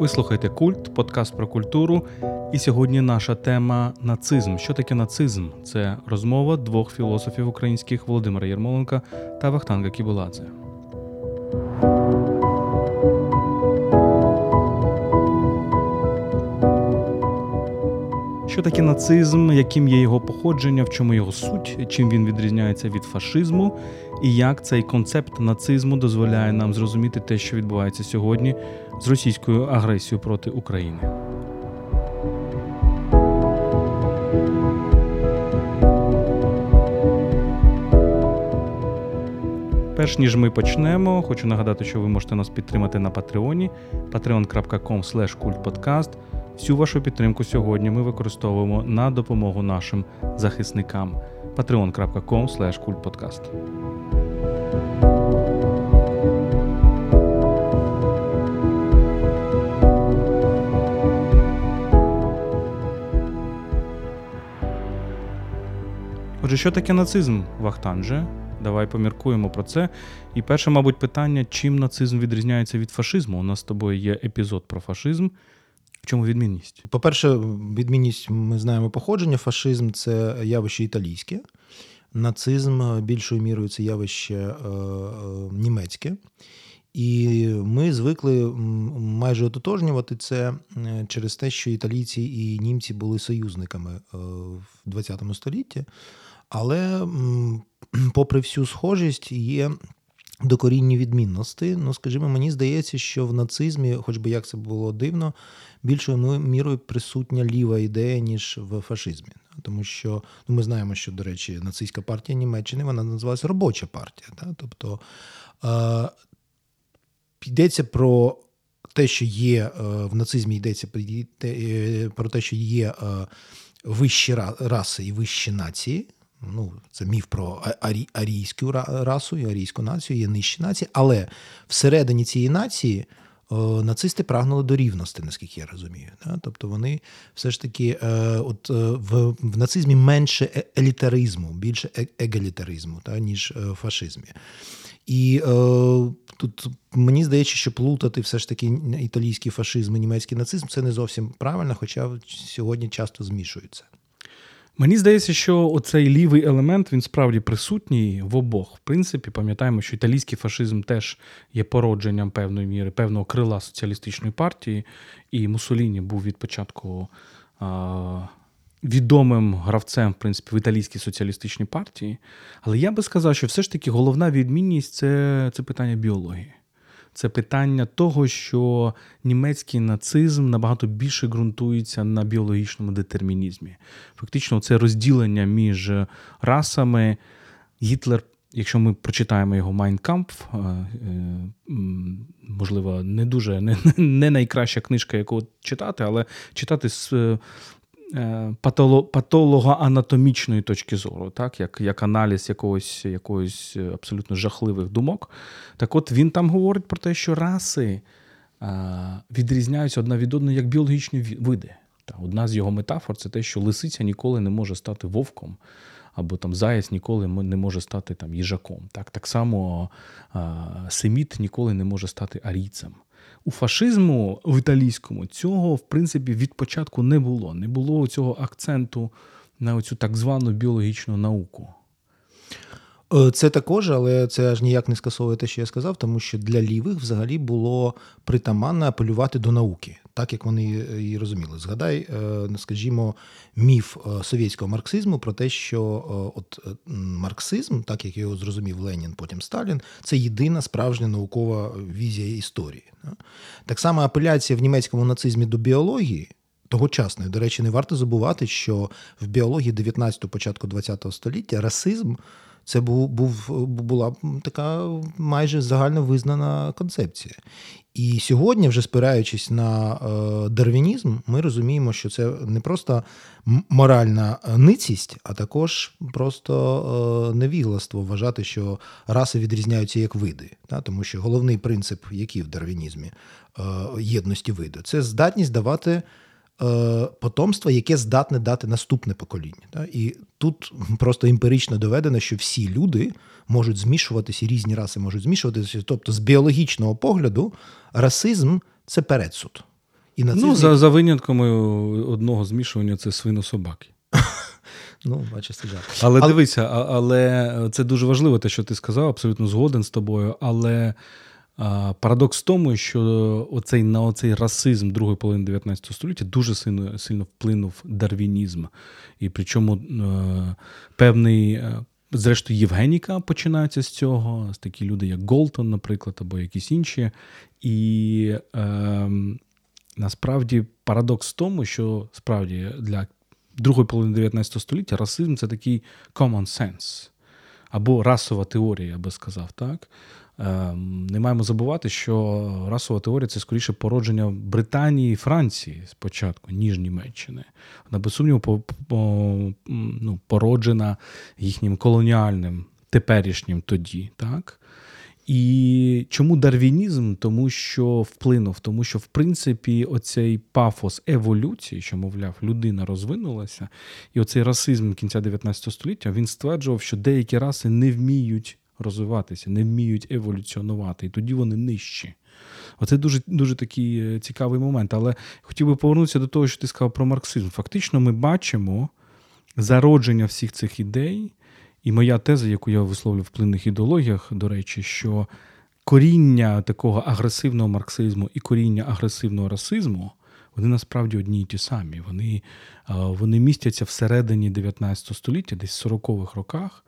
Ви слухаєте культ, подкаст про культуру. І сьогодні наша тема нацизм. Що таке нацизм? Це розмова двох філософів українських Володимира Єрмоленка та Вахтанга Кібуладзе. Що таке нацизм, яким є його походження, в чому його суть, чим він відрізняється від фашизму, і як цей концепт нацизму дозволяє нам зрозуміти те, що відбувається сьогодні з російською агресією проти України. Перш ніж ми почнемо, хочу нагадати, що ви можете нас підтримати на Патреоні patreon.com kultpodcast. Всю вашу підтримку сьогодні ми використовуємо на допомогу нашим захисникам patreon.com kultpodcast. Отже, що таке нацизм, Вахтанже? Давай поміркуємо про це. І перше, мабуть, питання: чим нацизм відрізняється від фашизму? У нас з тобою є епізод про фашизм. Чому відмінність? По-перше, відмінність ми знаємо походження. Фашизм це явище італійське, нацизм більшою мірою це явище е, е, німецьке. І ми звикли майже ототожнювати це через те, що італійці і німці були союзниками е, в ХХ столітті. Але, попри всю схожість, є докорінні відмінності. Ну, скажімо, мені здається, що в нацизмі, хоч би як це було дивно, більшою мірою присутня ліва ідея, ніж в фашизмі. Тому що ну, ми знаємо, що, до речі, нацистська партія Німеччини вона називалася робоча партія. Да? Тобто е, йдеться про те, що є е, в нацизмі йдеться е, про те, що є е, вищі раси і вищі нації. Ну, Це міф про арі, арійську расу і арійську націю, є нижчі нації, але всередині цієї нації о, нацисти прагнули до рівності, наскільки я розумію. Да? Тобто вони все ж таки е, от, е, в в нацизмі менше е, елітаризму, більше е, егалітаризму, да, ніж в фашизмі. І е, тут мені здається, що плутати все ж таки італійський фашизм і німецький нацизм це не зовсім правильно, хоча сьогодні часто змішуються. Мені здається, що оцей лівий елемент він справді присутній в обох. В принципі, пам'ятаємо, що італійський фашизм теж є породженням певної міри, певного крила соціалістичної партії, і Мусоліні був від початку а, відомим гравцем, в принципі, в італійській соціалістичній партії. Але я би сказав, що все ж таки головна відмінність це, це питання біології це питання того, що німецький нацизм набагато більше ґрунтується на біологічному детермінізмі. Фактично, це розділення між расами. Гітлер, якщо ми прочитаємо його Майнкамп, можливо, не дуже не, не найкраща книжка, яку читати, але читати з Е, патологоанатомічної точки зору, так, як як аналіз якогось якогось е, абсолютно жахливих думок. Так от він там говорить про те, що раси е, відрізняються одна від одної як біологічні види. Так, одна з його метафор це те, що лисиця ніколи не може стати вовком. Або там заяць ніколи не може стати там їжаком. Так так само а, семіт ніколи не може стати арійцем. У фашизму в італійському цього, в принципі, від початку не було. Не було цього акценту на цю так звану біологічну науку. Е, це також, але це аж ніяк не скасовує те, що я сказав, тому що для лівих взагалі було притаманно апелювати до науки, так як вони її розуміли. Згадай, е, скажімо, міф е, совєтського марксизму про те, що от марксизм, так як його зрозумів Ленін, потім Сталін, це єдина справжня наукова візія історії. Так само апеляція в німецькому нацизмі до біології. Тогочасної, до речі, не варто забувати, що в біології 19-го, початку 20-го століття расизм це був, був, була така майже загально визнана концепція. І сьогодні, вже спираючись на е, дарвінізм, ми розуміємо, що це не просто моральна ницість, а також просто е, невігластво вважати, що раси відрізняються як види. Тому що головний принцип, який в дарвінізмі е, єдності виду, це здатність давати е, потомства, яке здатне дати наступне покоління. І тут просто емпірично доведено, що всі люди можуть змішуватися, різні раси можуть змішуватися. Тобто, з біологічного погляду, расизм це передсуд. І нацизм... Ну, за за винятками одного змішування це свинособаки. Ну, бачиш, це Але, але дивися, але це дуже важливо, те, що ти сказав, абсолютно згоден з тобою. Але парадокс в тому, що оцей на оцей расизм другої половини 19 століття дуже сильно сильно вплинув дарвінізм. І причому певний. Е, зрештою, Євгеніка починається з цього, з такі люди, як Голтон, наприклад, або якісь інші. І е, насправді парадокс в тому, що справді для другої половини 19 століття расизм це такий common sense, або расова теорія, я би сказав. так? Ем, не маємо забувати, що расова теорія це скоріше породження Британії і Франції спочатку, ніж Німеччини. Вона, без сумніву, по, по, ну, породжена їхнім колоніальним теперішнім тоді. так? І чому дарвінізм? Тому що вплинув, тому що, в принципі, оцей пафос еволюції, що, мовляв, людина розвинулася, і оцей расизм кінця 19 століття він стверджував, що деякі раси не вміють розвиватися, не вміють еволюціонувати, і тоді вони нижчі. Оце дуже дуже такий е, цікавий момент. Але хотів би повернутися до того, що ти сказав про марксизм. Фактично, ми бачимо зародження всіх цих ідей. І моя теза, яку я висловлю в плинних ідеологіях, до речі, що коріння такого агресивного марксизму і коріння агресивного расизму, вони насправді одні й ті самі. Вони вони містяться всередині 19 століття, десь в 40-х роках,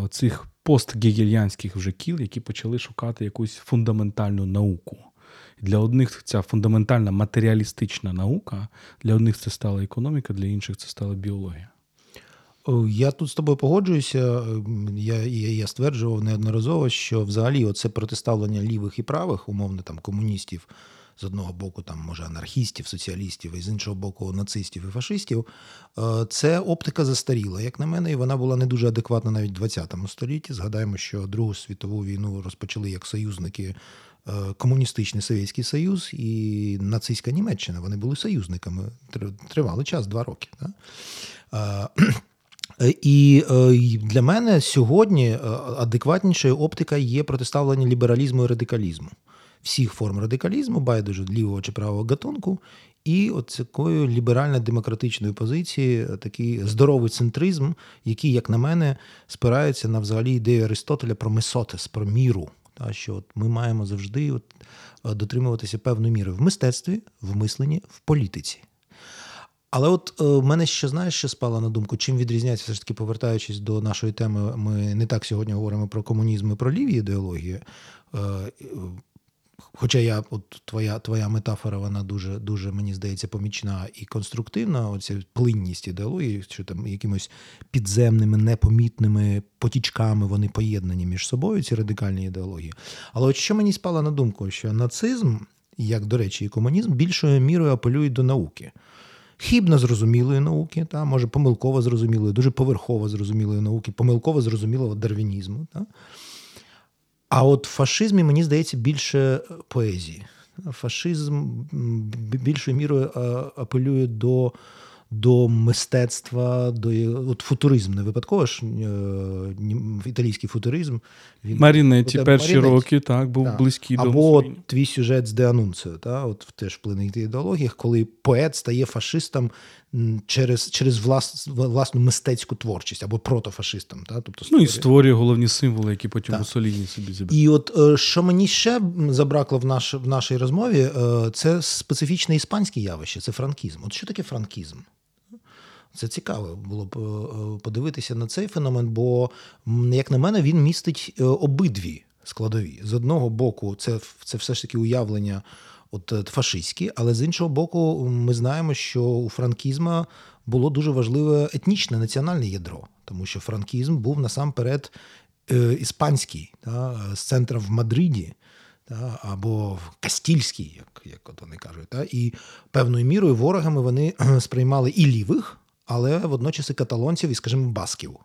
оцих постгегельянських вже кіл, які почали шукати якусь фундаментальну науку. Для одних ця фундаментальна матеріалістична наука, для одних це стала економіка, для інших це стала біологія. Я тут з тобою погоджуюся. Я я, я стверджував неодноразово, що взагалі оце протиставлення лівих і правих, умовно там комуністів з одного боку, там може анархістів, соціалістів, і з іншого боку, нацистів і фашистів. Е, це оптика застаріла, як на мене, і вона була не дуже адекватна навіть в 20 столітті. Згадаємо, що Другу світову війну розпочали як союзники. Е, комуністичний Совєтський Союз і нацистська Німеччина вони були союзниками тривалий час, два роки. Да? Е, і для мене сьогодні адекватнішою оптика є протиставлення лібералізму і радикалізму, всіх форм радикалізму, байдуже лівого чи правого гатунку, і от такої ліберально-демократичної позиції, е, такий здоровий центризм, який, як на мене, спирається на взагалі ідею Аристотеля про месотес, про міру. Та, що от ми маємо завжди от, дотримуватися певної міри в мистецтві, в мисленні, в політиці. Але от е, мене ще знаєш, що спало на думку, чим відрізняється, все ж таки, повертаючись до нашої теми, ми не так сьогодні говоримо про комунізм і про ліві ідеології. Е, хоча я, от твоя твоя метафора, вона дуже, дуже, мені здається, помічна і конструктивна. Оця плинність ідеології, що там якимось підземними, непомітними потічками вони поєднані між собою, ці радикальні ідеології. Але от що мені спало на думку, що нацизм, як, до речі, і комунізм, більшою мірою апелюють до науки хібно зрозумілої науки, та, може помилково зрозумілої, дуже поверхово зрозумілої науки, помилково зрозумілого дарвінізму. Та. А от в фашизмі, мені здається, більше поезії. Фашизм більшою мірою апелює до до мистецтва, до от футуризм. Не випадково ж е, італійський футуризм. Він Марінеті перші Марінеті. роки так, був так. близький до Або твій сюжет з Де Анунціо, та, от теж в плинних ідеологіях, коли поет стає фашистом через через влас, власну мистецьку творчість або протофашистом. Та, тобто створює... Ну і створює головні символи, які потім Муссоліні собі зібрав. І от е, що мені ще забракло в наш, в нашій розмові, е, це специфічне іспанське явище, це франкізм. От що таке франкізм? Це цікаво було б е, подивитися на цей феномен, бо, як на мене, він містить обидві складові. З одного боку, це це все ж таки уявлення от е, фашистські, але з іншого боку, ми знаємо, що у франкізма було дуже важливе етнічне національне ядро, тому що франкізм був насамперед іспанський, та, з центра в Мадриді. Або Кастільський, як як от вони кажуть, та і певною мірою ворогами вони сприймали і лівих, але водночас і каталонців, і, скажімо, басків.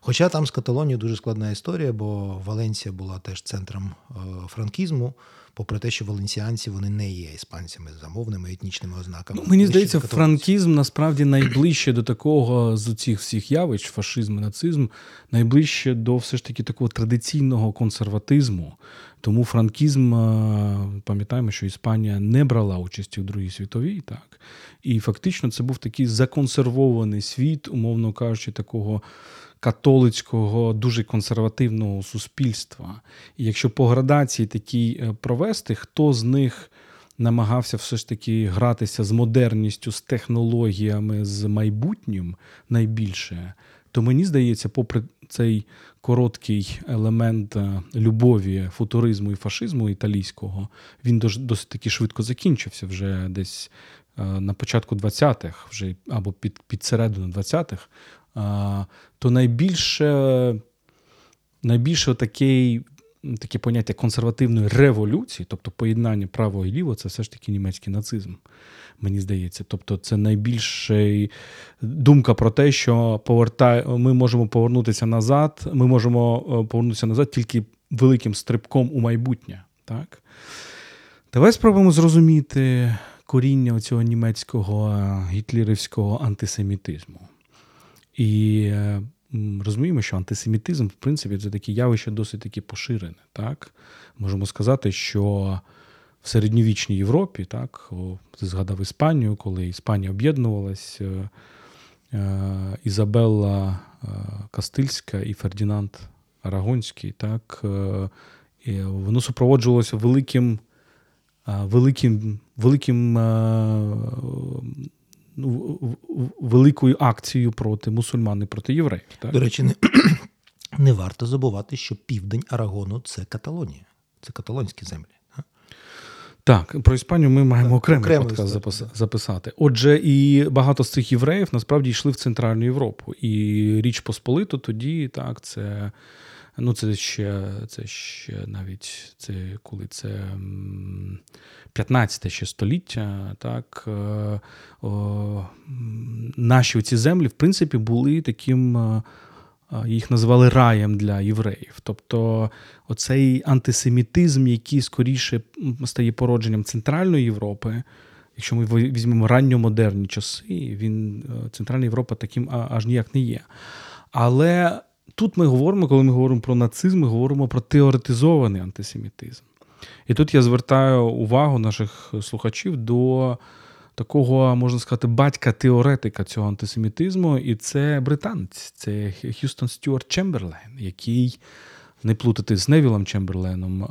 Хоча там з Каталонією дуже складна історія, бо Валенсія була теж центром е, франкізму попри те, що валенсіанці вони не є іспанцями з замовними етнічними ознаками. Ну, мені здається, франкізм насправді найближче до такого з цих всіх явищ, фашизм, і нацизм, найближче до все ж таки такого традиційного консерватизму. Тому франкізм, пам'ятаємо, що Іспанія не брала участі в Другій світовій, так і фактично це був такий законсервований світ, умовно кажучи, такого католицького, дуже консервативного суспільства. І якщо по градації такій е, провести, хто з них намагався все ж таки гратися з модерністю, з технологіями, з майбутнім найбільше, то мені здається, попри цей короткий елемент е, любові, футуризму і фашизму італійського, він досить таки швидко закінчився вже десь. Е, на початку 20-х, вже або під під середину 20-х, то найбільше найбільше такий, таке поняття консервативної революції, тобто поєднання право і ліво, це все ж таки німецький нацизм. Мені здається. Тобто, це найбільша думка про те, що повертай, ми можемо повернутися назад, ми можемо е, повернутися назад тільки великим стрибком у майбутнє. Так? Давай спробуємо зрозуміти коріння цього німецького е, гітлерівського антисемітизму. І е, розуміємо, що антисемітизм, в принципі, це таке явище досить таки поширене. Так? Можемо сказати, що в середньовічній Європі, так, ти згадав Іспанію, коли Іспанія об'єднувалась, е, е, Ізабелла Кастильська і Фердінанд Арагонський, так, воно супроводжувалося великим великим, великим великою акцією проти мусульман і проти євреїв. Так? До речі, не, не варто забувати, що південь Арагону це Каталонія, це каталонські землі. Так, про Іспанію ми маємо окремий, окремий подкаст записати. Отже, і багато з цих євреїв насправді йшли в Центральну Європу. І Річ Посполиту тоді, так, це Ну, це ще це ще навіть це коли це 15 ще століття, так е, о, наші ці землі, в принципі, були таким. Е, е, їх називали раєм для євреїв. Тобто оцей антисемітизм, який скоріше стає породженням Центральної Європи, якщо ми візьмемо ранньомодерні часи, він Центральна Європа таким аж ніяк не є. Але тут ми говоримо, коли ми говоримо про нацизм, ми говоримо про теоретизований антисемітизм. І тут я звертаю увагу наших слухачів до такого, можна сказати, батька-теоретика цього антисемітизму, і це британець, це Х'юстон Стюарт Чемберлен, який не плутати з Невілом Чемберленом.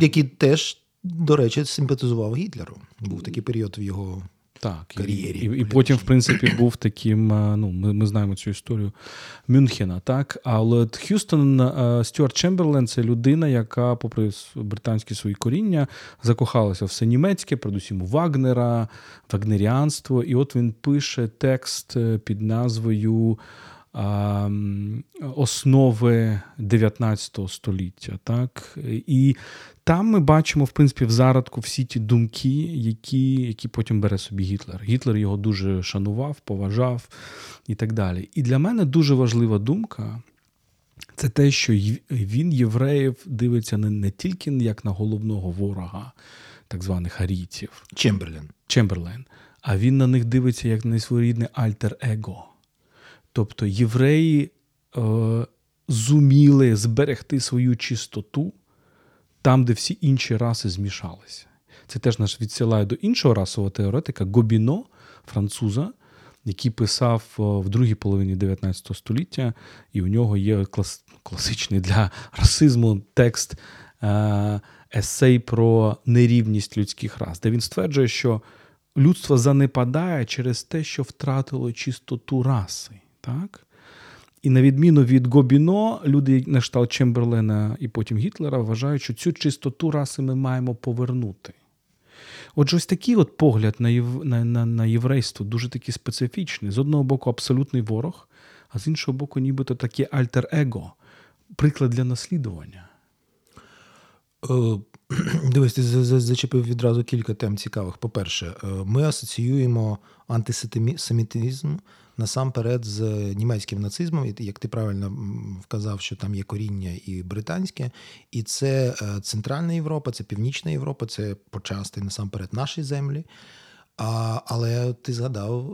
Який теж, до речі, симпатизував Гітлеру. Був такий період в його так, кар'єрі. І, і, і потім, в принципі, був таким. Ну, ми ми знаємо цю історію Мюнхена. так. Але Х'юстон Стюарт Чемберлен це людина, яка, попри британські свої коріння, закохалася в все німецьке, передусім у Вагнера, вагнеріанство. І от він пише текст е, під назвою основи 19 століття. Так? І там ми бачимо, в принципі, в зародку всі ті думки, які які потім бере собі Гітлер. Гітлер його дуже шанував, поважав і так далі. І для мене дуже важлива думка. Це те, що він євреїв дивиться не, не тільки як на головного ворога, так званих арійців, Чемберлен. Чемберлен, а він на них дивиться як на своєрідне альтер-его. Тобто євреї е, зуміли зберегти свою чистоту там, де всі інші раси змішалися. Це теж нас відсилає до іншого расового теоретика Гобіно, француза, який писав е, в другій половині 19 століття, і у нього є клас, класичний для расизму текст е, есей про нерівність людських рас, де він стверджує, що людство занепадає через те, що втратило чистоту раси. Так? І на відміну від Гобіно, люди на штат Чемберлена і потім Гітлера вважають, що цю чистоту раси ми маємо повернути. Отже, ось такий от погляд на єв... на, на, на єврейство дуже такий специфічний. З одного боку, абсолютний ворог, а з іншого боку, нібито таке альтер-его, приклад для наслідування. Е, дивись, ти зачепив відразу кілька тем цікавих. По-перше, е, ми асоціюємо антисемітизм насамперед з німецьким нацизмом, і як ти правильно вказав, що там є коріння і британське, і це е, Центральна Європа, це Північна Європа, це почасти насамперед наші землі. А, Але ти згадав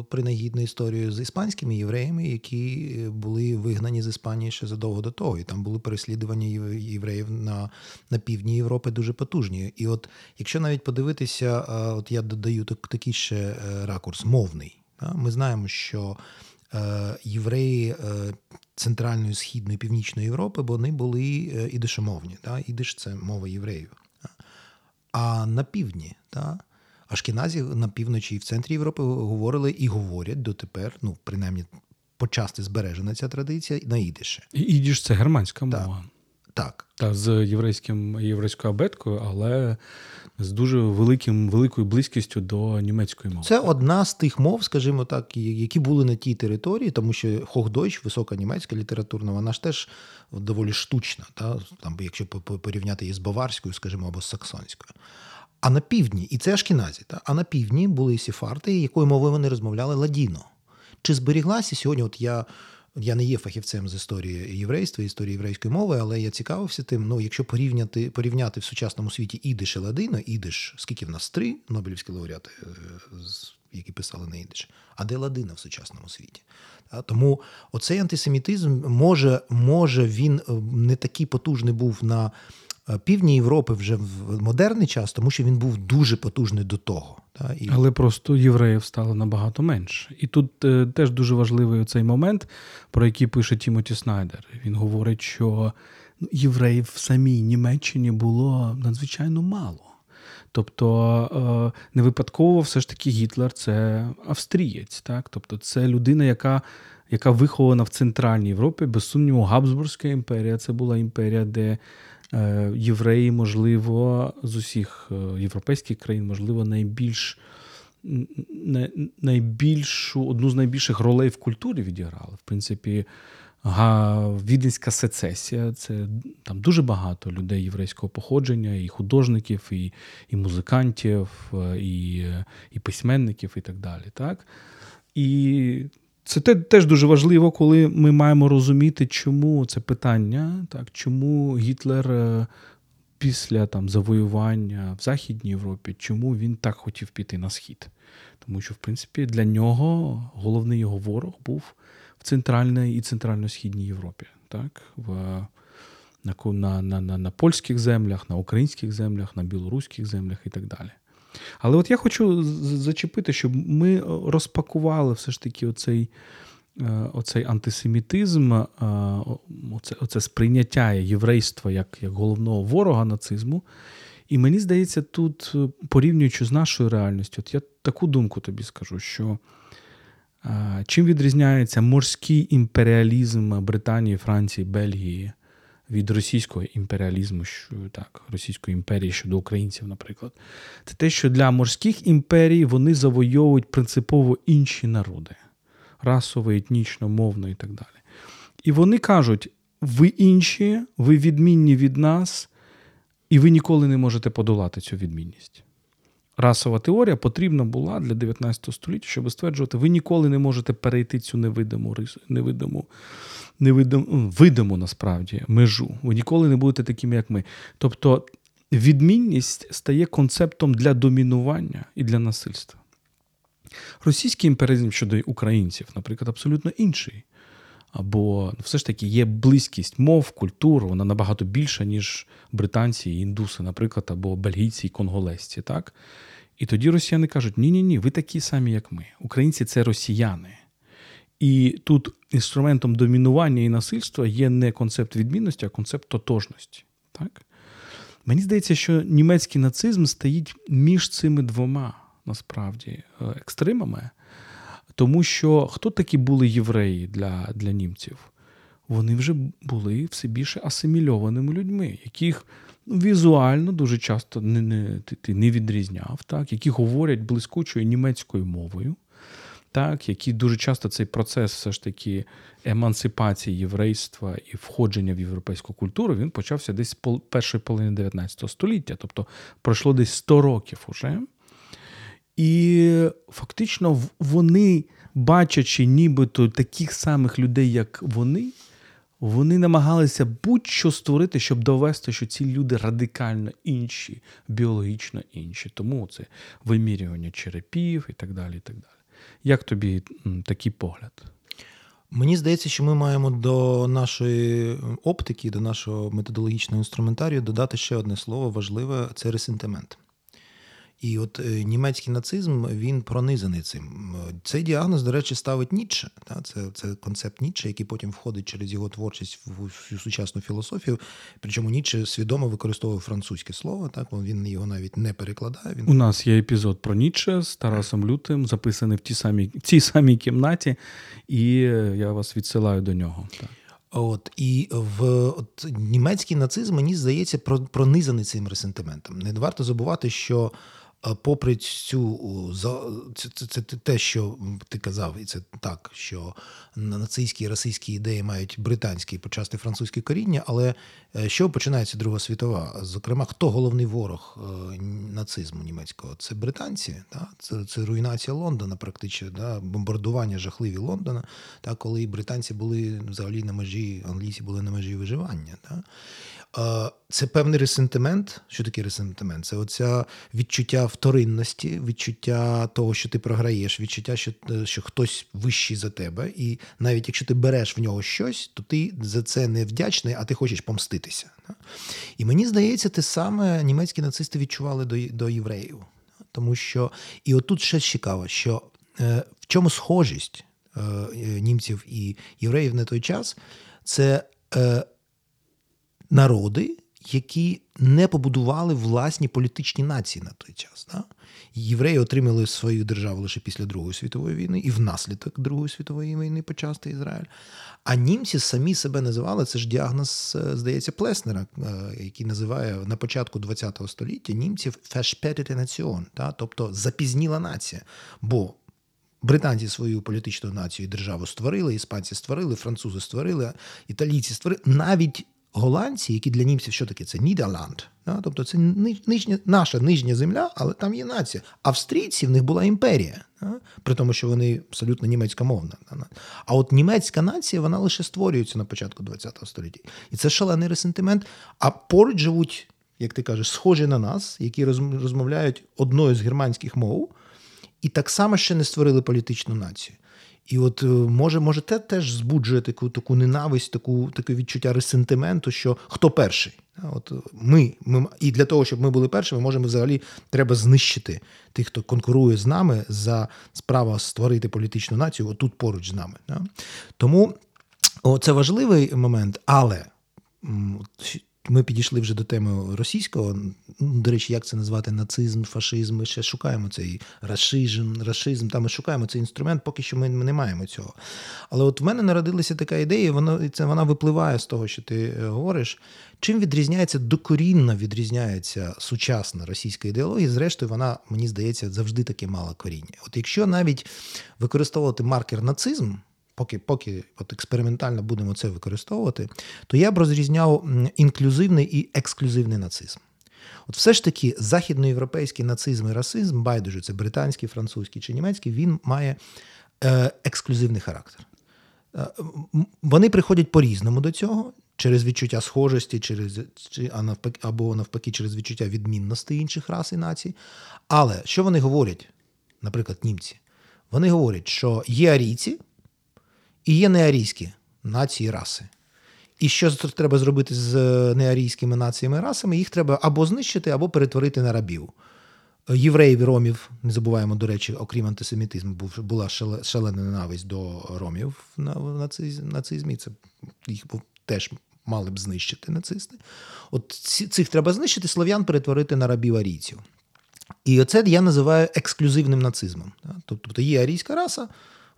е, принагідну історію з іспанськими євреями, які були вигнані з Іспанії ще задовго до того. І там були переслідування євреїв на на півдні Європи дуже потужні. І от якщо навіть подивитися, от я додаю такий ще е, ракурс мовний. Ми знаємо, що е, євреї Центральної, Східної, Північної Європи вони були ідишомовні. Ідиш це мова євреїв. А на півдні. Ашкіназі на півночі і в центрі Європи говорили і говорять дотепер, ну принаймні почасти збережена ця традиція на ідише. Ідиш це германська мова. Так. Та з єврейським єврейською абеткою, але з дуже великим, великою близькістю до німецької мови. Це одна з тих мов, скажімо так, які були на тій території, тому що Хохдойч, висока німецька літературна, вона ж теж доволі штучна, та? там, якщо порівняти її з баварською, скажімо, або з саксонською. А на півдні, і це Ашкіназі, та? а на півдні були сіфарти, якою мовою вони розмовляли ладіно. Чи зберіглася сьогодні? От я я не є фахівцем з історії єврейства, історії єврейської мови, але я цікавився тим. Ну, якщо порівняти порівняти в сучасному світі ідиш і ладино, ідиш, скільки в нас три Нобелівські лауреати, е, які писали на ідиш, а де ладина в сучасному світі? Тому оцей антисемітизм може, може він е, не такий потужний був на півдні Європи вже в модерний час, тому що він був дуже потужний до того. Та, і... Але просто євреїв стало набагато менше. І тут е, теж дуже важливий цей момент, про який пише Тімоті Снайдер. Він говорить, що ну, євреїв в самій Німеччині було надзвичайно мало. Тобто е, не випадково все ж таки Гітлер це австрієць, так? Тобто це людина, яка яка вихована в Центральній Європі, без сумніву, Габсбурзька імперія це була імперія, де Е, євреї, можливо, з усіх е, європейських країн, можливо, найбільш найбільшу, одну з найбільших ролей в культурі відіграли. В принципі, Віденська сецесія це там дуже багато людей єврейського походження, і художників, і і музикантів, е, і і письменників, і так далі. Так? І це теж дуже важливо, коли ми маємо розуміти, чому це питання, так, чому Гітлер е, після там, завоювання в Західній Європі, чому він так хотів піти на схід. Тому що, в принципі, для нього головний його ворог був в центральній і центрально-східній Європі. Так, в, на, на, на, на польських землях, на українських землях, на білоруських землях і так далі. Але от я хочу зачепити, щоб ми розпакували все ж таки оцей е, оцей антисемітизм, е, оце, оце сприйняття єврейства як, як головного ворога нацизму. І мені здається, тут, е, порівнюючи з нашою реальністю, от я таку думку тобі скажу, що чим відрізняється морський імперіалізм Британії, Франції, Бельгії від російського імперіалізму, що так, Російської імперії щодо українців, наприклад, це те, що для морських імперій вони завойовують принципово інші народи расово, етнічно, мовно і так далі. І вони кажуть: ви інші, ви відмінні від нас, і ви ніколи не можете подолати цю відмінність. Расова теорія потрібна була для 19 століття, щоб стверджувати, ви ніколи не можете перейти цю невидиму рису, невидиму невидиму, видиму насправді межу. Ви ніколи не будете такими, як ми. Тобто відмінність стає концептом для домінування і для насильства. Російський імперіалізм щодо українців, наприклад, абсолютно інший. Або все ж таки є близькість мов, культур, вона набагато більша, ніж британці, і індуси, наприклад, або бельгійці і конголезці. так? І тоді росіяни кажуть: ні-ні, ні, ви такі самі, як ми. Українці це росіяни. І тут інструментом домінування і насильства є не концепт відмінності, а концепт тотожності. Так? Мені здається, що німецький нацизм стоїть між цими двома насправді е, екстремами, тому що хто такі були євреї для, для німців? Вони вже були все більше асимільованими людьми, яких ну, візуально дуже часто не, не, ти, не відрізняв, так? які говорять блискучою німецькою мовою так, які дуже часто цей процес все ж таки емансипації єврейства і входження в європейську культуру він почався десь з першої половини 19 століття, тобто пройшло десь 100 років уже. І фактично вони бачачи нібито таких самих людей, як вони, вони намагалися будь-що створити, щоб довести, що ці люди радикально інші, біологічно інші. Тому це вимірювання черепів і так далі. і так далі. Як тобі такий погляд? Мені здається, що ми маємо до нашої оптики, до нашого методологічного інструментарію додати ще одне слово важливе це ресентимент. І от е, німецький нацизм він пронизаний цим. Цей діагноз, до речі, ставить Ніцше. Це це концепт Ніцше, який потім входить через його творчість в сучасну філософію. Причому Ніцше свідомо використовує французьке слово. Так він його навіть не перекладає. Він у нас є епізод про Ніцше з Тарасом Лютим, записаний в тій самій цій самій кімнаті, і я вас відсилаю до нього. Так. От і в от, німецький нацизм мені здається пронизаний цим ресентиментом. Не варто забувати, що попри цю це, це, це те, що ти казав, і це так, що нацистські і російські ідеї мають британське і почасти французьке коріння, але е, що починається Друга світова? Зокрема, хто головний ворог е, нацизму німецького? Це британці, да? це це руйнація Лондона, практично, да? бомбардування жахливі Лондона, та коли британці були взагалі на межі, англійці були на межі виживання. Да? Це певний ресентимент. Що таке ресентимент? Це оця відчуття вторинності, відчуття того, що ти програєш, відчуття, що е, що хтось вищий за тебе, і навіть якщо ти береш в нього щось, то ти за це не вдячний, а ти хочеш помститися. І мені здається, те саме німецькі нацисти відчували до до євреїв. Тому що, і отут ще цікаво, що е, в чому схожість е, німців і євреїв на той час, це народи, які не побудували власні політичні нації на той час. Да? Євреї отримали свою державу лише після Другої світової війни і внаслідок Другої світової війни почасти Ізраїль. А німці самі себе називали, це ж діагноз, е, здається, Плеснера, е, який називає на початку ХХ століття німців «Verspätete Nation», да? тобто запізніла нація. Бо Британці свою політичну націю і державу створили, іспанці створили, французи створили, італійці створили. Навіть голландці, які для німців що таке? Це Нідерланд. Да? Тобто це нижня, наша нижня земля, але там є нація. Австрійці в них була імперія, да? при тому, що вони абсолютно німецькомовна. А от німецька нація вона лише створюється на початку ХХ століття. І це шалений ресентимент. А поруч живуть, як ти кажеш, схожі на нас, які розмовляють одною з германських мов, і так само ще не створили політичну націю. І от е, може, може, те теж збуджує таку таку ненависть, таку таке відчуття ресентименту, що хто перший. От ми, ми, І для того, щоб ми були першими, можемо взагалі треба знищити тих, хто конкурує з нами за справа створити політичну націю, отут поруч з нами. Тому о, це важливий момент, але ми підійшли вже до теми російського. Ну, до речі, як це назвати нацизм, фашизм. Ми ще шукаємо цей расизм, расизм. Там ми шукаємо цей інструмент, поки що ми не маємо цього. Але от в мене народилася така ідея, вона це вона випливає з того, що ти е, говориш. Чим відрізняється докорінно відрізняється сучасна російська ідеологія, зрештою, вона, мені здається, завжди таке мала коріння. От якщо навіть використовувати маркер нацизм поки поки от експериментально будемо це використовувати, то я б розрізняв інклюзивний і ексклюзивний нацизм. От все ж таки західноєвропейський нацизм і расизм, байдуже, це британський, французький чи німецький, він має е, ексклюзивний характер. Е, вони приходять по-різному до цього, через відчуття схожості, через, а навпаки, або навпаки, через відчуття відмінності інших рас і націй. Але що вони говорять, наприклад, німці? Вони говорять, що є арійці, і є неарійські нації раси. І що треба зробити з неарійськими націями і расами? Їх треба або знищити, або перетворити на рабів. Євреїв і ромів, не забуваємо, до речі, окрім антисемітизму, була шалена ненависть до ромів в нацизмі. Це їх теж мали б знищити нацисти. От цих треба знищити, слов'ян перетворити на рабів арійців. І оце я називаю ексклюзивним нацизмом. Тобто є арійська раса,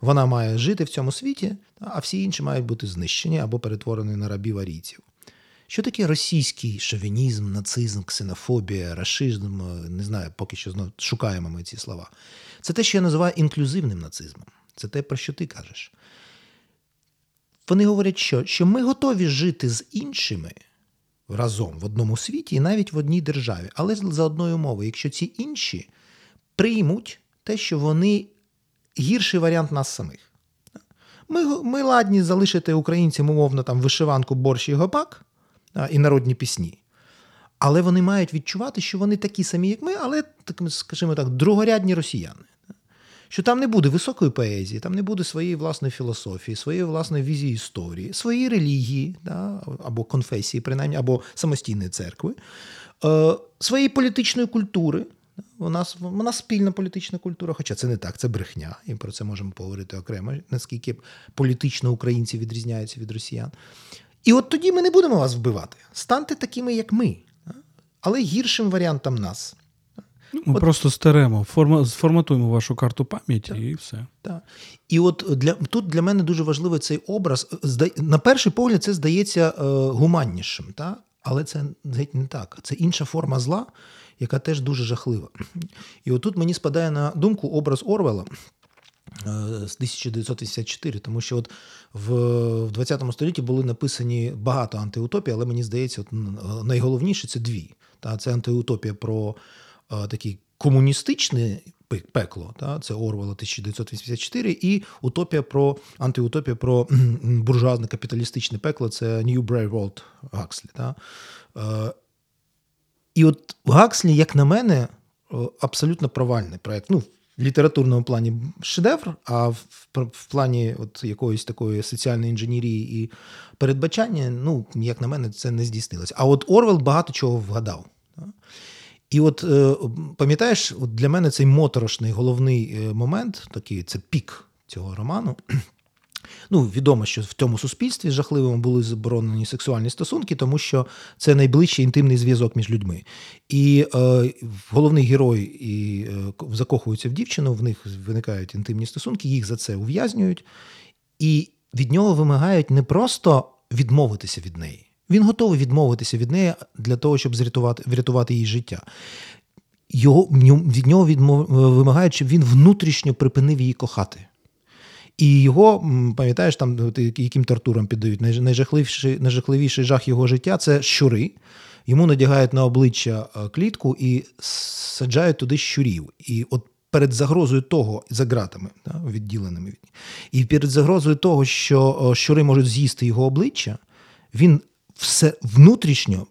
вона має жити в цьому світі, а всі інші мають бути знищені або перетворені на рабів арійців. Що таке російський шовінізм, нацизм, ксенофобія, расизм, не знаю, поки що знов шукаємо ми ці слова. Це те, що я називаю інклюзивним нацизмом. Це те, про що ти кажеш. Вони говорять, що, що ми готові жити з іншими разом в одному світі і навіть в одній державі, але за одною умовою, якщо ці інші приймуть те, що вони гірший варіант нас самих. Ми ми ладні залишити українцям, умовно, там вишиванку борщ і гопак і народні пісні. Але вони мають відчувати, що вони такі самі, як ми, але, так, скажімо так, другорядні росіяни. Що там не буде високої поезії, там не буде своєї власної філософії, своєї власної візії історії, своєї релігії, да, або конфесії, принаймні, або самостійної церкви, е, своєї політичної культури. У нас у нас спільна політична культура, хоча це не так, це брехня, і про це можемо поговорити окремо, наскільки політично українці відрізняються від росіян. І от тоді ми не будемо вас вбивати. Станьте такими, як ми, але гіршим варіантом нас. Ну, ми от, просто стеремо, форма, сформатуємо вашу карту пам'яті так, і все. Так. І от для тут для мене дуже важливий цей образ. На перший погляд, це здається е, гуманнішим, так? але це геть не так. Це інша форма зла, яка теж дуже жахлива. І отут мені спадає на думку образ Орвела. Е, з 1984, тому що от в 20 столітті були написані багато антиутопій, але мені здається, от найголовніше це дві. Та Це антиутопія про е, такий комуністичне пекло, та це Орвела 1984, і утопія про антиутопія про буржуазне капіталістичне пекло це New Brave World Гакслі. Та. Е, і от Гакслі, як на мене, абсолютно провальний проект. Ну, в літературному плані шедевр, а в, в плані от якоїсь такої соціальної інженерії і передбачання, ну, як на мене, це не здійснилося. А от Орвел багато чого вгадав. І от е, пам'ятаєш, от для мене цей моторошний головний е, момент, такий це пік цього роману. Ну, відомо, що в цьому суспільстві жахливому були заборонені сексуальні стосунки, тому що це найближчий інтимний зв'язок між людьми. І е, головний герой і е, закохується в дівчину, в них виникають інтимні стосунки, їх за це ув'язнюють, і від нього вимагають не просто відмовитися від неї. Він готовий відмовитися від неї для того, щоб зрятувати, врятувати її життя. Його, Від нього відмов, вимагають, щоб він внутрішньо припинив її кохати. І його, пам'ятаєш, там яким тортурам піддають. Найжахливіший, найжахливіший жах його життя це щури. Йому надягають на обличчя е, клітку і саджають туди щурів. І от перед загрозою того, за ґратами, да, відділеними від і перед загрозою того, що е, щури можуть з'їсти його обличчя, він все внутрішньо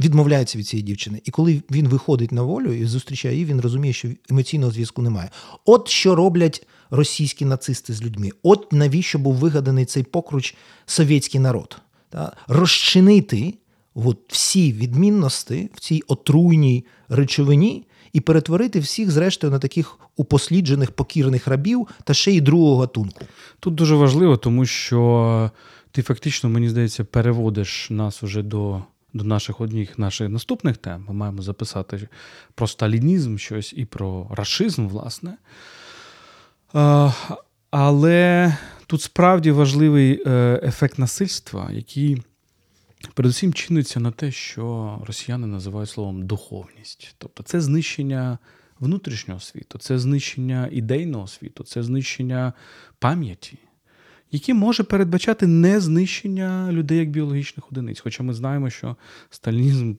відмовляється від цієї дівчини. І коли він виходить на волю і зустрічає її, він розуміє, що емоційного зв'язку немає. От що роблять російські нацисти з людьми. От навіщо був вигаданий цей покруч совєтський народ. Та? Розчинити от всі відмінності в цій отруйній речовині і перетворити всіх, зрештою, на таких упосліджених покірних рабів та ще й другого гатунку. Тут дуже важливо, тому що ти фактично, мені здається, переводиш нас уже до. До наших одних наших наступних тем ми маємо записати про сталінізм щось і про рашизм, власне. Але тут справді важливий е, ефект насильства, який передусім чиниться на те, що росіяни називають словом духовність. Тобто це знищення внутрішнього світу, це знищення ідейного світу, це знищення пам'яті, яке може передбачати не знищення людей як біологічних одиниць. Хоча ми знаємо, що сталінізм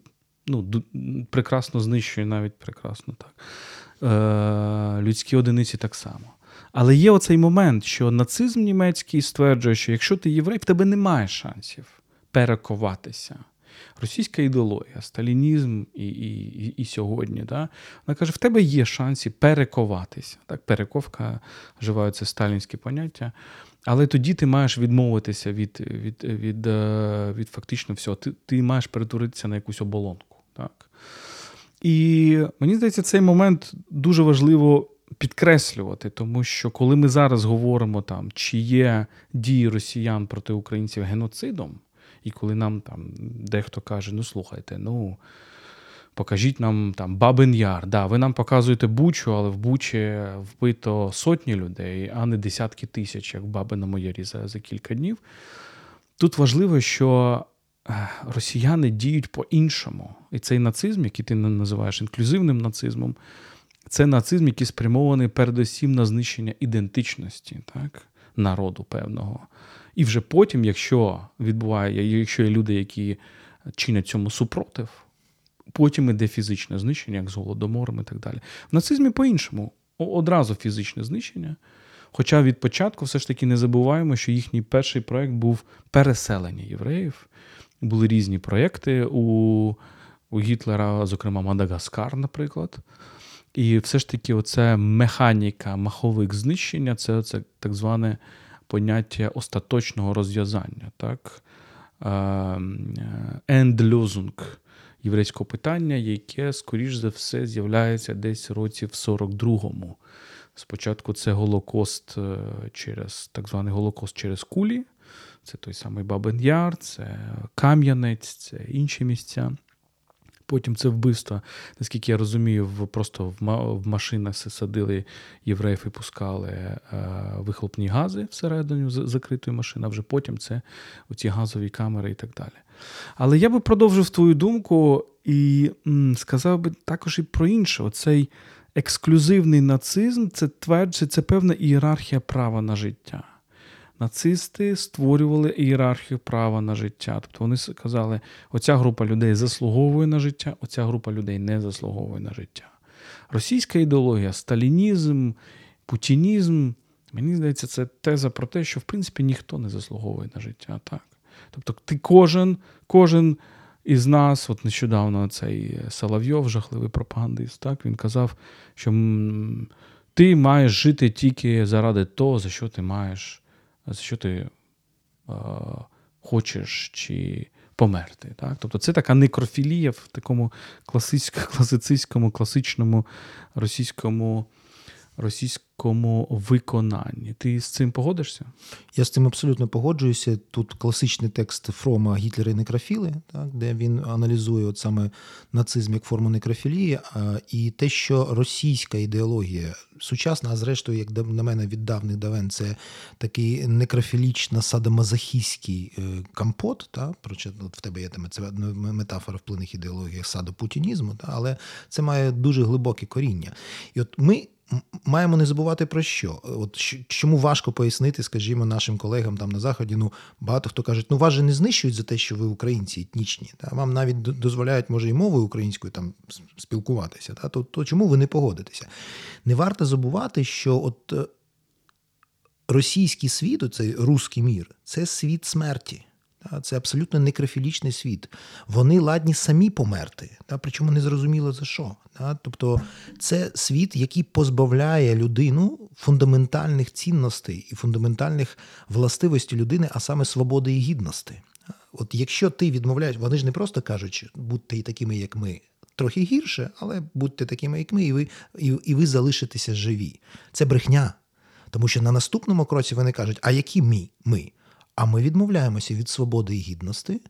ну, прекрасно знищує навіть прекрасно так. Е, Людські одиниці так само. Але є оцей момент, що нацизм німецький стверджує, що якщо ти єврей, в тебе немає шансів перековатися. Російська ідеологія, сталінізм і і, і сьогодні, да, вона каже, в тебе є шанси перековатися. Так, Перековка вживають це сталінські поняття. Але тоді ти маєш відмовитися від від, від, від, е, від фактично всього. Ти ти маєш перетворитися на якусь оболонку. Так? І мені здається, цей момент дуже важливо підкреслювати, тому що коли ми зараз говоримо там, чи є дії росіян проти українців геноцидом, і коли нам там дехто каже, ну слухайте, ну. Покажіть нам там Бабин Яр. Да, Ви нам показуєте Бучу, але в Бучі вбито сотні людей, а не десятки тисяч, як в Бабиному Ярі за, за кілька днів. Тут важливо, що е, росіяни діють по-іншому. І цей нацизм, який ти називаєш інклюзивним нацизмом, це нацизм, який спрямований передусім на знищення ідентичності так, народу певного. І вже потім, якщо відбуває, якщо є люди, які чинять цьому супротив, потім іде фізичне знищення, як з голодомором і так далі. В нацизмі по-іншому. одразу фізичне знищення. Хоча від початку все ж таки не забуваємо, що їхній перший проєкт був переселення євреїв. Були різні проєкти у у Гітлера, зокрема, Мадагаскар, наприклад. І все ж таки, оце механіка махових знищення це це так зване поняття остаточного розв'язання. так? Ендлюзунг єврейського питання, яке, скоріш за все, з'являється десь році в 42-му. Спочатку це Голокост е, через так званий Голокост через кулі, це той самий Бабен Яр, це Кам'янець, це інші місця. Потім це вбивство, наскільки я розумію, просто в машинах садили євреїв і пускали е, вихлопні гази всередину закритої машини, а вже потім це оці газові камери і так далі. Але я би продовжив твою думку і сказав би також і про інше. Оцей ексклюзивний нацизм це тверджує, це певна ієрархія права на життя. Нацисти створювали ієрархію права на життя. Тобто вони сказали, оця група людей заслуговує на життя, оця група людей не заслуговує на життя. Російська ідеологія, сталінізм, путінізм, мені здається, це теза про те, що в принципі ніхто не заслуговує на життя. так. Тобто, ти кожен, кожен із нас, от нещодавно цей Соловйов, жахливий пропагандист, так, він казав, що ти маєш жити тільки заради того, за що ти маєш, що ти е, хочеш чи померти. Так? Тобто це така некрофілія в такому класицькому, класичному російському російському виконанні. Ти з цим погодишся? Я з цим абсолютно погоджуюся. Тут класичний текст Фрома Гітлера і некрофіли, так, де він аналізує от саме нацизм як форму некрофілії, і те, що російська ідеологія сучасна, а зрештою, як на мене, від давних давен, це такий некрофілічно садомазохістський е, компот. Та, в тебе є це метафора вплинних ідеологіях садопутінізму, та, але це має дуже глибоке коріння. І от ми маємо не забувати про що. От Чому важко пояснити, скажімо, нашим колегам там на Заході, ну багато хто каже, ну вас же не знищують за те, що ви українці етнічні. Та? Вам навіть дозволяють, може, і мовою українською там спілкуватися. Та? То, то чому ви не погодитеся? Не варто забувати, що от е, російський світ, цей русський мір, це світ смерті. Це абсолютно некрофілічний світ. Вони ладні самі померти, причому не зрозуміло за що. Тобто це світ, який позбавляє людину фундаментальних цінностей і фундаментальних властивостей людини, а саме свободи і гідності. От якщо ти відмовляєш, вони ж не просто кажуть, будьте такими, як ми. Трохи гірше, але будьте такими, як ми, і ви і, і ви залишитеся живі. Це брехня. Тому що на наступному кроці вони кажуть, а які ми? ми? А ми відмовляємося від свободи і гідності.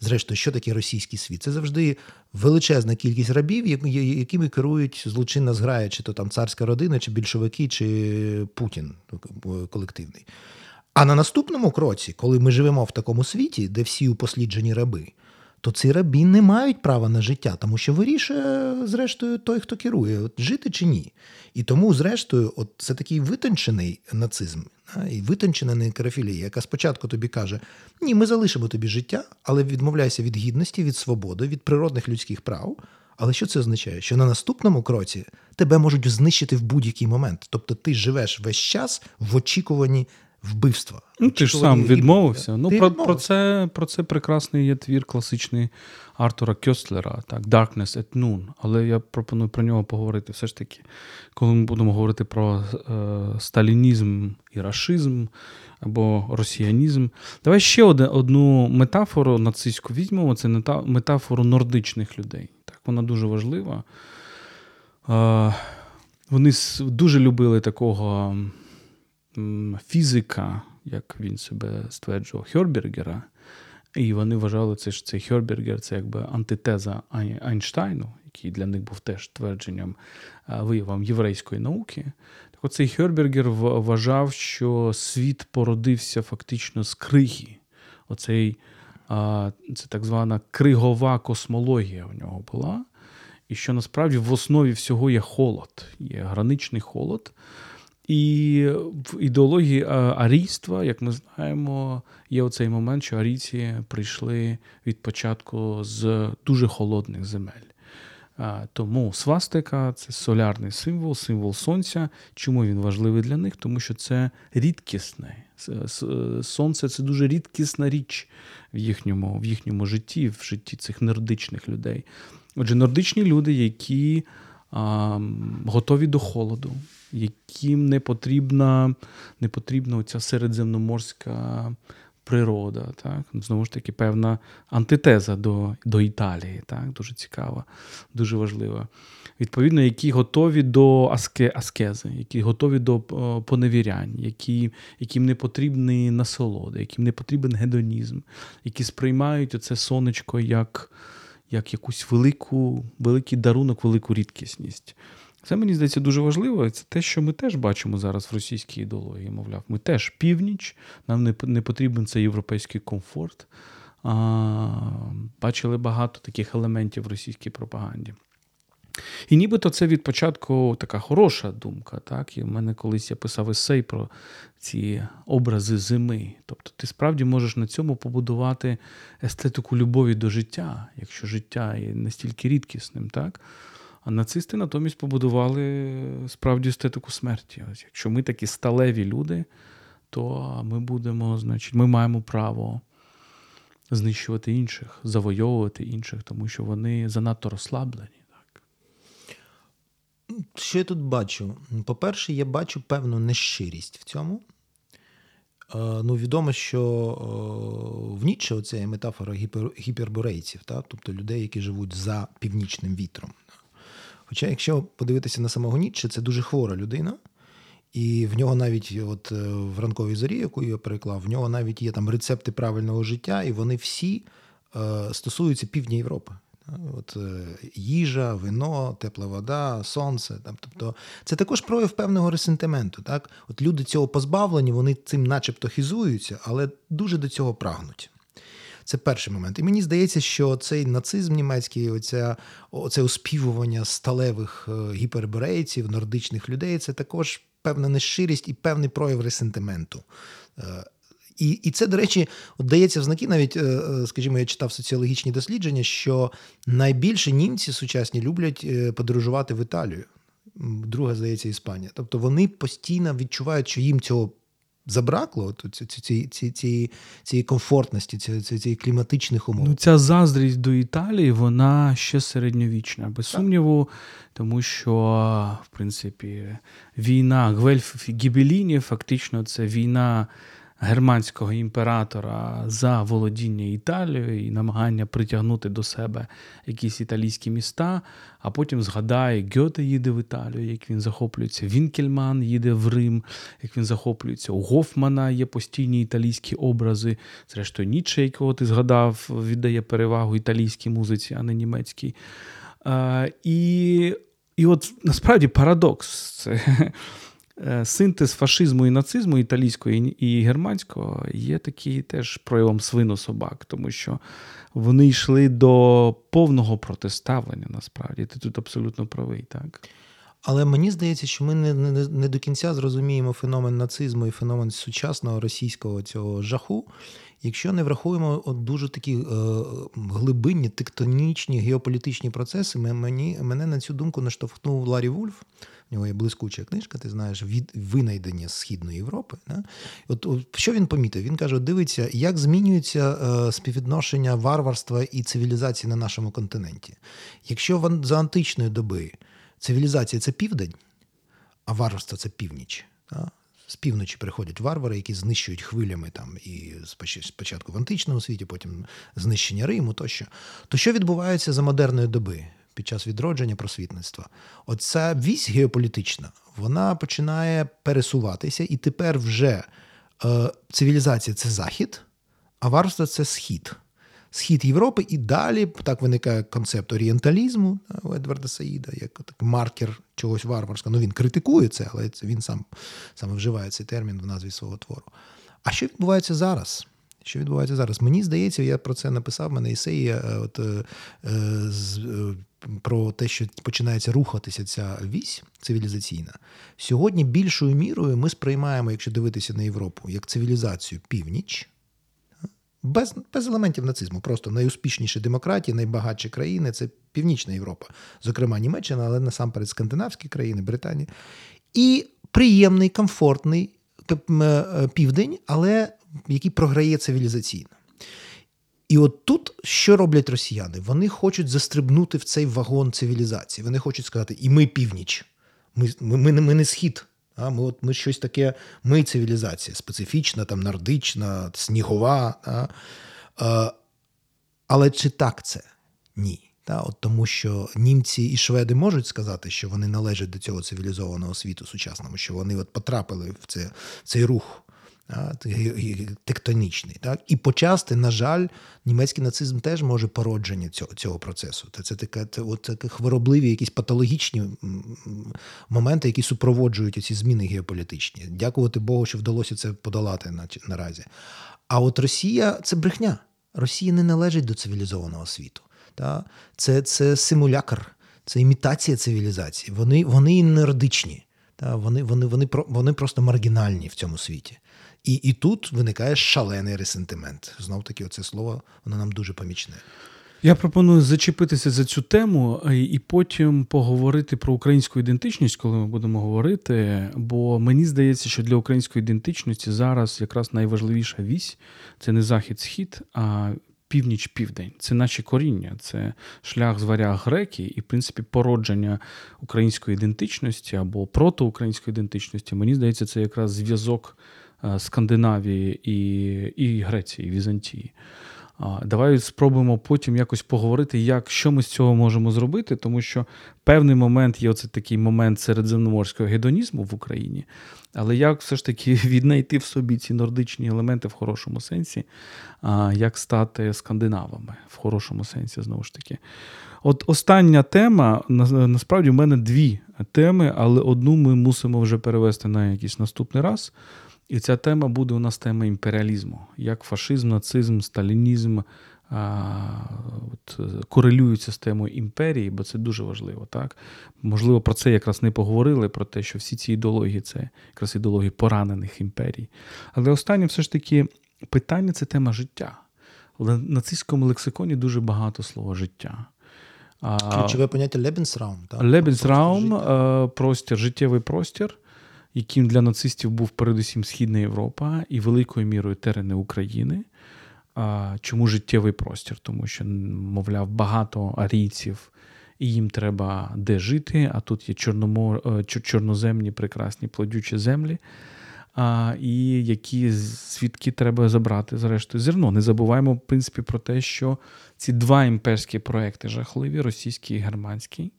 Зрештою, що таке російський світ? Це завжди величезна кількість рабів, якими керують злочинна зграя, чи то там царська родина, чи більшовики, чи Путін колективний. А на наступному кроці, коли ми живемо в такому світі, де всі упосліджені раби, то ці рабі не мають права на життя, тому що вирішує, зрештою, той, хто керує, от жити чи ні. І тому, зрештою, от це такий витончений нацизм і витончена некрофілія, яка спочатку тобі каже: Ні, ми залишимо тобі життя, але відмовляйся від гідності, від свободи, від природних людських прав. Але що це означає? Що на наступному кроці тебе можуть знищити в будь-який момент. Тобто ти живеш весь час в очікуванні вбивства. Ну, Ти ж сам відмовився. Ну, про, про це про це прекрасний є твір класичний Артура Кьостлера, так, Darkness at Noon. Але я пропоную про нього поговорити все ж таки, коли ми будемо говорити про е, сталінізм і рашизм або росіянізм. Давай ще одну метафору нацистську візьмемо. Це метафору нордичних людей. Так, Вона дуже важлива. Е, вони дуже любили такого фізика, як він себе стверджував, Хьорбергера. І вони вважали, це ж цей Хьорбергер це якби антитеза Айнштайну, який для них був теж твердженням, виявом єврейської науки. Так оцей Хьорбергер вважав, що світ породився фактично з криги. Оцей, Це так звана кригова космологія в нього була. І що насправді в основі всього є холод, є граничний холод. І в ідеології арійства, як ми знаємо, є оцей момент, що арійці прийшли від початку з дуже холодних земель. Тому свастика це солярний символ, символ сонця. Чому він важливий для них? Тому що це рідкісне. Сонце це дуже рідкісна річ в їхньому в їхньому житті, в житті цих нордичних людей. Отже, нордичні люди, які готові до холоду, яким не потрібна не потрібна оця середземноморська природа. Так? Знову ж таки, певна антитеза до до Італії. Так? Дуже цікава, дуже важлива. Відповідно, які готові до аске, аскези, які готові до поневірянь, які, яким не потрібні насолоди, яким не потрібен гедонізм, які сприймають оце сонечко як як якусь велику, великий дарунок, велику рідкісність. Це мені здається дуже важливо. Це те, що ми теж бачимо зараз в російській ідеології. Мовляв, ми теж північ, нам не не потрібен цей європейський комфорт. А, Бачили багато таких елементів в російській пропаганді. І нібито це від початку така хороша думка. Так? І в мене колись я писав есей про ці образи зими. Тобто ти справді можеш на цьому побудувати естетику любові до життя, якщо життя є настільки рідкісним. так? А нацисти натомість побудували справді естетику смерті. Ось Якщо ми такі сталеві люди, то ми будемо, значить, ми маємо право знищувати інших, завойовувати інших, тому що вони занадто розслаблені. Що я тут бачу? По-перше, я бачу певну нещирість в цьому. Е, ну, Відомо, що е, в Нічче це метафора гіпер, гіперборейців, та? тобто людей, які живуть за північним вітром. Хоча, якщо подивитися на самого Ніцше, це дуже хвора людина, і в нього навіть от е, в ранковій зорі, яку я переклав, в нього навіть є там рецепти правильного життя, і вони всі стосуються півдня Європи. От е, Їжа, вино, тепла вода, сонце. Там, Тобто це також прояв певного ресентименту. Так? От Люди цього позбавлені, вони цим начебто хізуються, але дуже до цього прагнуть. Це перший момент. І мені здається, що цей нацизм німецький, оця, оце оспівування сталевих е, гіперборейців, нордичних людей це також певна нещирість і певний прояв ресентименту. Е, і і це, до речі, дається в знаки, навіть, е, скажімо, я читав соціологічні дослідження, що найбільше німці сучасні люблять подорожувати в Італію. Друга, здається, Іспанія. Тобто вони постійно відчувають, що їм цього забракло цієї ці, ці, ці комфортності, цієї кліматичних умов. Ну, Ця заздрість до Італії, вона ще середньовічна, без так. сумніву, тому що, в принципі, війна Гвельф Гібеліні, фактично, це війна германського імператора за володіння Італією і намагання притягнути до себе якісь італійські міста, а потім згадає, Гьоте їде в Італію, як він захоплюється, Вінкельман їде в Рим, як він захоплюється. У Гофмана є постійні італійські образи. Зрештою, Ніче, якого ти згадав, віддає перевагу італійській музиці, а не німецькій. І і от насправді парадокс. Це Е, синтез фашизму і нацизму італійського і германського є такий теж проявом свинособак, тому що вони йшли до повного протиставлення насправді. Ти тут абсолютно правий, так. Але мені здається, що ми не не, не до кінця зрозуміємо феномен нацизму і феномен сучасного російського цього жаху, якщо не врахуємо от дуже такі е, глибинні, тектонічні геополітичні процеси. Мені, Мене на цю думку наштовхнув Ларі Вульф. У нього є блискуча книжка, ти знаєш, від винайдення Східної Європи. Да? От, от що він помітив? Він каже: дивиться, як змінюється е, співвідношення варварства і цивілізації на нашому континенті. Якщо в, за античної доби цивілізація це південь, а варварство це північ. Да? З півночі приходять варвари, які знищують хвилями там і спочатку в античному світі, потім знищення Риму тощо. То що відбувається за модерної доби? Під час відродження просвітництва. Оця вісь геополітична вона починає пересуватися, і тепер вже е, цивілізація це захід, а варварство це схід. Схід Європи, і далі так виникає концепт орієнталізму у Едварда Саїда, як так, маркер чогось варварського. Ну він критикує це, але він сам саме вживає цей термін в назві свого твору. А що відбувається зараз? Що відбувається зараз? Мені здається, я про це написав мене есеї е, от, е, з, е, про те, що починається рухатися ця вісь цивілізаційна. Сьогодні більшою мірою ми сприймаємо, якщо дивитися на Європу, як цивілізацію північ. без без елементів нацизму. Просто найуспішніші демократії, найбагатші країни це Північна Європа, зокрема Німеччина, але насамперед скандинавські країни, Британія. І приємний, комфортний південь, але який програє цивілізаційно. І от тут що роблять росіяни? Вони хочуть застрибнути в цей вагон цивілізації. Вони хочуть сказати, і ми північ, ми ми, ми, ми не схід. А Ми от, ми щось таке, ми цивілізація, специфічна, там, нордична, снігова. А? А, але чи так це? Ні. Та, от Тому що німці і шведи можуть сказати, що вони належать до цього цивілізованого світу сучасному, що вони от потрапили в це, цей рух тектонічний. Так? І почасти, на жаль, німецький нацизм теж може породження цього цього процесу. Це таке це, от, таке хворобливі, якісь патологічні моменти, які супроводжують ці зміни геополітичні. Дякувати Богу, що вдалося це подолати на, наразі. А от Росія це брехня. Росія не належить до цивілізованого світу. Та? Це це симулякр, це імітація цивілізації. Вони вони нердичні. Та? Вони вони, вони, вони просто маргінальні в цьому світі. І і тут виникає шалений ресентимент. Знов таки, оце слово воно нам дуже помічне. Я пропоную зачепитися за цю тему і потім поговорити про українську ідентичність, коли ми будемо говорити. Бо мені здається, що для української ідентичності зараз якраз найважливіша вісь це не захід-схід, а північ-південь. Це наші коріння, це шлях з варяг греки, і, в принципі, породження української ідентичності або протоукраїнської ідентичності. Мені здається, це якраз зв'язок. Е, Скандинавії і і Греції, і Візантії. Давай спробуємо потім якось поговорити, як що ми з цього можемо зробити, тому що певний момент є оце такий момент середземноморського гедонізму в Україні. Але як все ж таки віднайти в собі ці нордичні елементи в хорошому сенсі, як стати скандинавами в хорошому сенсі, знову ж таки. От остання тема, насправді в мене дві теми, але одну ми мусимо вже перевести на якийсь наступний раз. І ця тема буде у нас тема імперіалізму, як фашизм, нацизм, сталінізм а, от, корелюються з темою імперії, бо це дуже важливо. так? Можливо, про це якраз не поговорили, про те, що всі ці ідеології це якраз ідеології поранених імперій. Але останнє все ж таки питання це тема життя. В нацистському лексиконі дуже багато слова життя. Ключове поняття Lebensraum. Lebensraum – простір, життєвий простір яким для нацистів був передусім Східна Європа і великою мірою терени України. Чому життєвий простір? Тому що, мовляв, багато арійців, і їм треба де жити, а тут є чорномор... Е, чорноземні прекрасні плодючі землі, і які звідки треба забрати, зрештою, зерно. Не забуваємо, в принципі, про те, що ці два імперські проекти жахливі, російський і германський,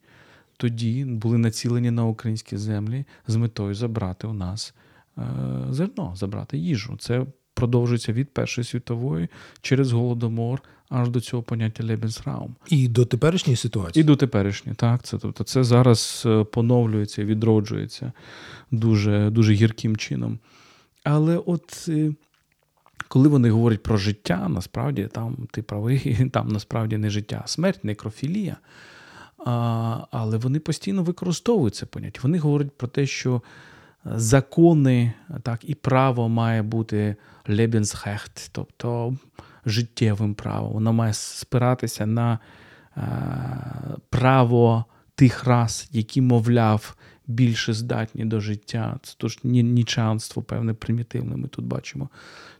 тоді були націлені на українські землі з метою забрати у нас е, зерно, забрати їжу. Це продовжується від Першої світової через голодомор аж до цього поняття Lebensraum. І до теперішньої ситуації. І до теперішньої, так. Це тобто це зараз е, поновлюється, відроджується дуже, дуже гірким чином. Але от. Е, коли вони говорять про життя, насправді там ти правий, там насправді не життя, а смерть, некрофілія. А, Але вони постійно використовують це поняття. Вони говорять про те, що закони так, і право має бути Lebensrecht, тобто життєвим правом. Воно має спиратися на а, право тих рас, які, мовляв, більше здатні до життя. Це тож нічанство, певне, примітивне, ми тут бачимо.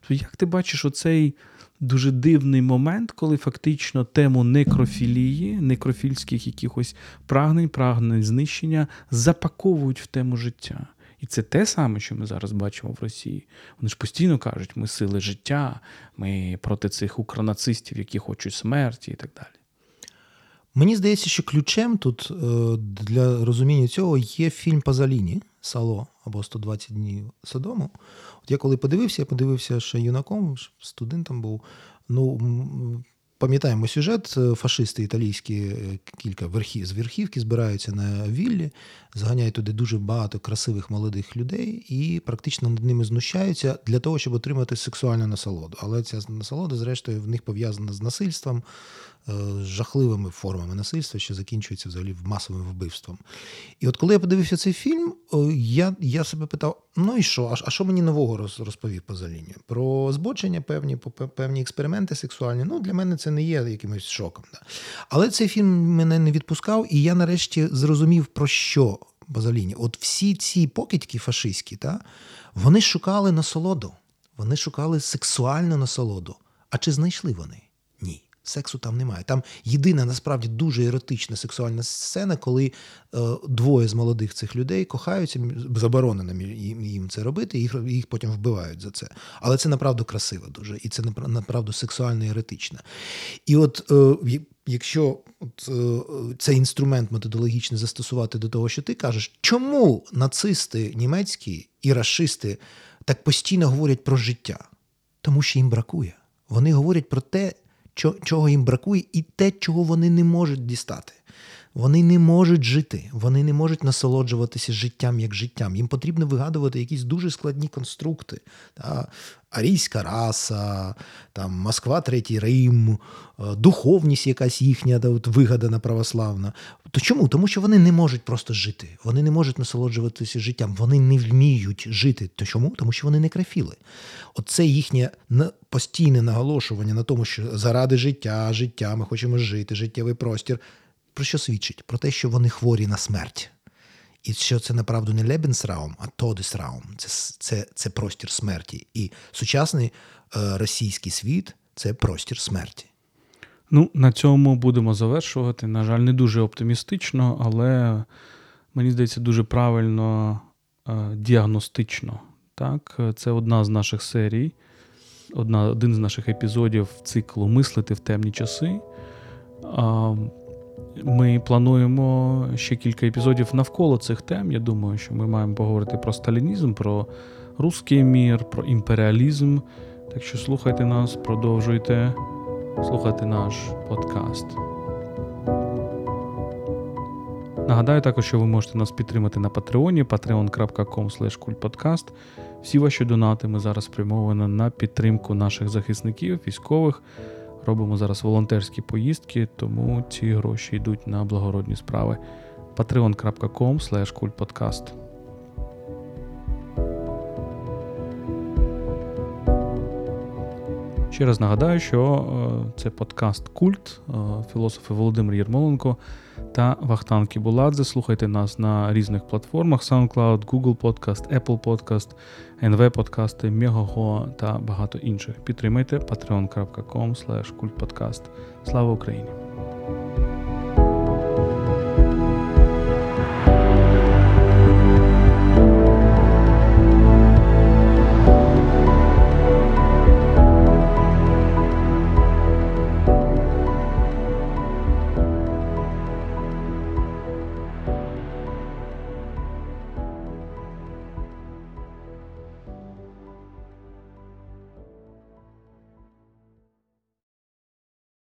То як ти бачиш оцей дуже дивний момент, коли фактично тему некрофілії, некрофільських якихось прагнень, прагнень знищення запаковують в тему життя. І це те саме, що ми зараз бачимо в Росії. Вони ж постійно кажуть, ми сили життя, ми проти цих укронацистів, які хочуть смерті і так далі. Мені здається, що ключем тут е, для розуміння цього є фільм Пазаліні Сало або 120 днів Содому. От я коли подивився, я подивився ще юнаком, студентом був. Ну, пам'ятаємо сюжет. Фашисти італійські кілька верхів з верхівки збираються на віллі, зганяють туди дуже багато красивих молодих людей і практично над ними знущаються для того, щоб отримати сексуальну насолоду. Але ця насолода, зрештою, в них пов'язана з насильством. Е, жахливими формами насильства, що закінчується взагалі масовим вбивством. І от коли я подивився цей фільм, е, я я себе питав: ну і що? А що мені нового розповів поза? Про збочення, певні певні експерименти сексуальні. Ну, для мене це не є якимось шоком. Да. Але цей фільм мене не відпускав, і я нарешті зрозумів, про що поза. От всі ці покидьки фашистські, та, вони шукали насолоду, вони шукали сексуальну насолоду. А чи знайшли вони? Сексу там немає. Там єдина насправді дуже еротична сексуальна сцена, коли е, двоє з молодих цих людей кохаються, заборонено їм, їм це робити, їх їх потім вбивають за це. Але це направду красиво дуже, і це направду сексуально еротично. І от е, якщо от, е, цей інструмент методологічний застосувати до того, що ти кажеш, чому нацисти німецькі і расисти так постійно говорять про життя? Тому що їм бракує. Вони говорять про те чого їм бракує, і те, чого вони не можуть дістати. Вони не можуть жити, вони не можуть насолоджуватися життям як життям. Їм потрібно вигадувати якісь дуже складні конструкти. Та, Арійська раса, там, Москва, Третій Рим, е, духовність якась їхня та, от, вигадана православна. То чому? Тому що вони не можуть просто жити, вони не можуть насолоджуватися життям, вони не вміють жити. То чому? Тому що вони некрофіли. Оце їхнє постійне наголошування на тому, що заради життя, життя, ми хочемо жити, життєвий простір про що свідчить? Про те, що вони хворі на смерть. І що це направду не Лебенсраум, а Тодесраум. Це це, це простір смерті. І сучасний е, російський світ це простір смерті. Ну, на цьому будемо завершувати. На жаль, не дуже оптимістично, але мені здається, дуже правильно е, діагностично. Так? Це одна з наших серій, одна, один з наших епізодів циклу Мислити в темні часи. Ми плануємо ще кілька епізодів навколо цих тем. Я думаю, що ми маємо поговорити про сталінізм, про русський мір, про імперіалізм. Так що слухайте нас, продовжуйте слухати наш подкаст. Нагадаю також, що ви можете нас підтримати на Патреоні patreon.com. Всі ваші донати ми зараз спрямовані на підтримку наших захисників, військових. Робимо зараз волонтерські поїздки, тому ці гроші йдуть на благородні справи. patreon.com kultpodcast Ще раз нагадаю, що е, це подкаст Культ, е, філософи Володимир Єрмоленко та Вахтан Кібуладзе. Слухайте нас на різних платформах: SoundCloud, Google Podcast, Apple Podcast, NV подкасти, Мегаго та багато інших. Підтримайте patreon.com kultpodcast. Слава Україні!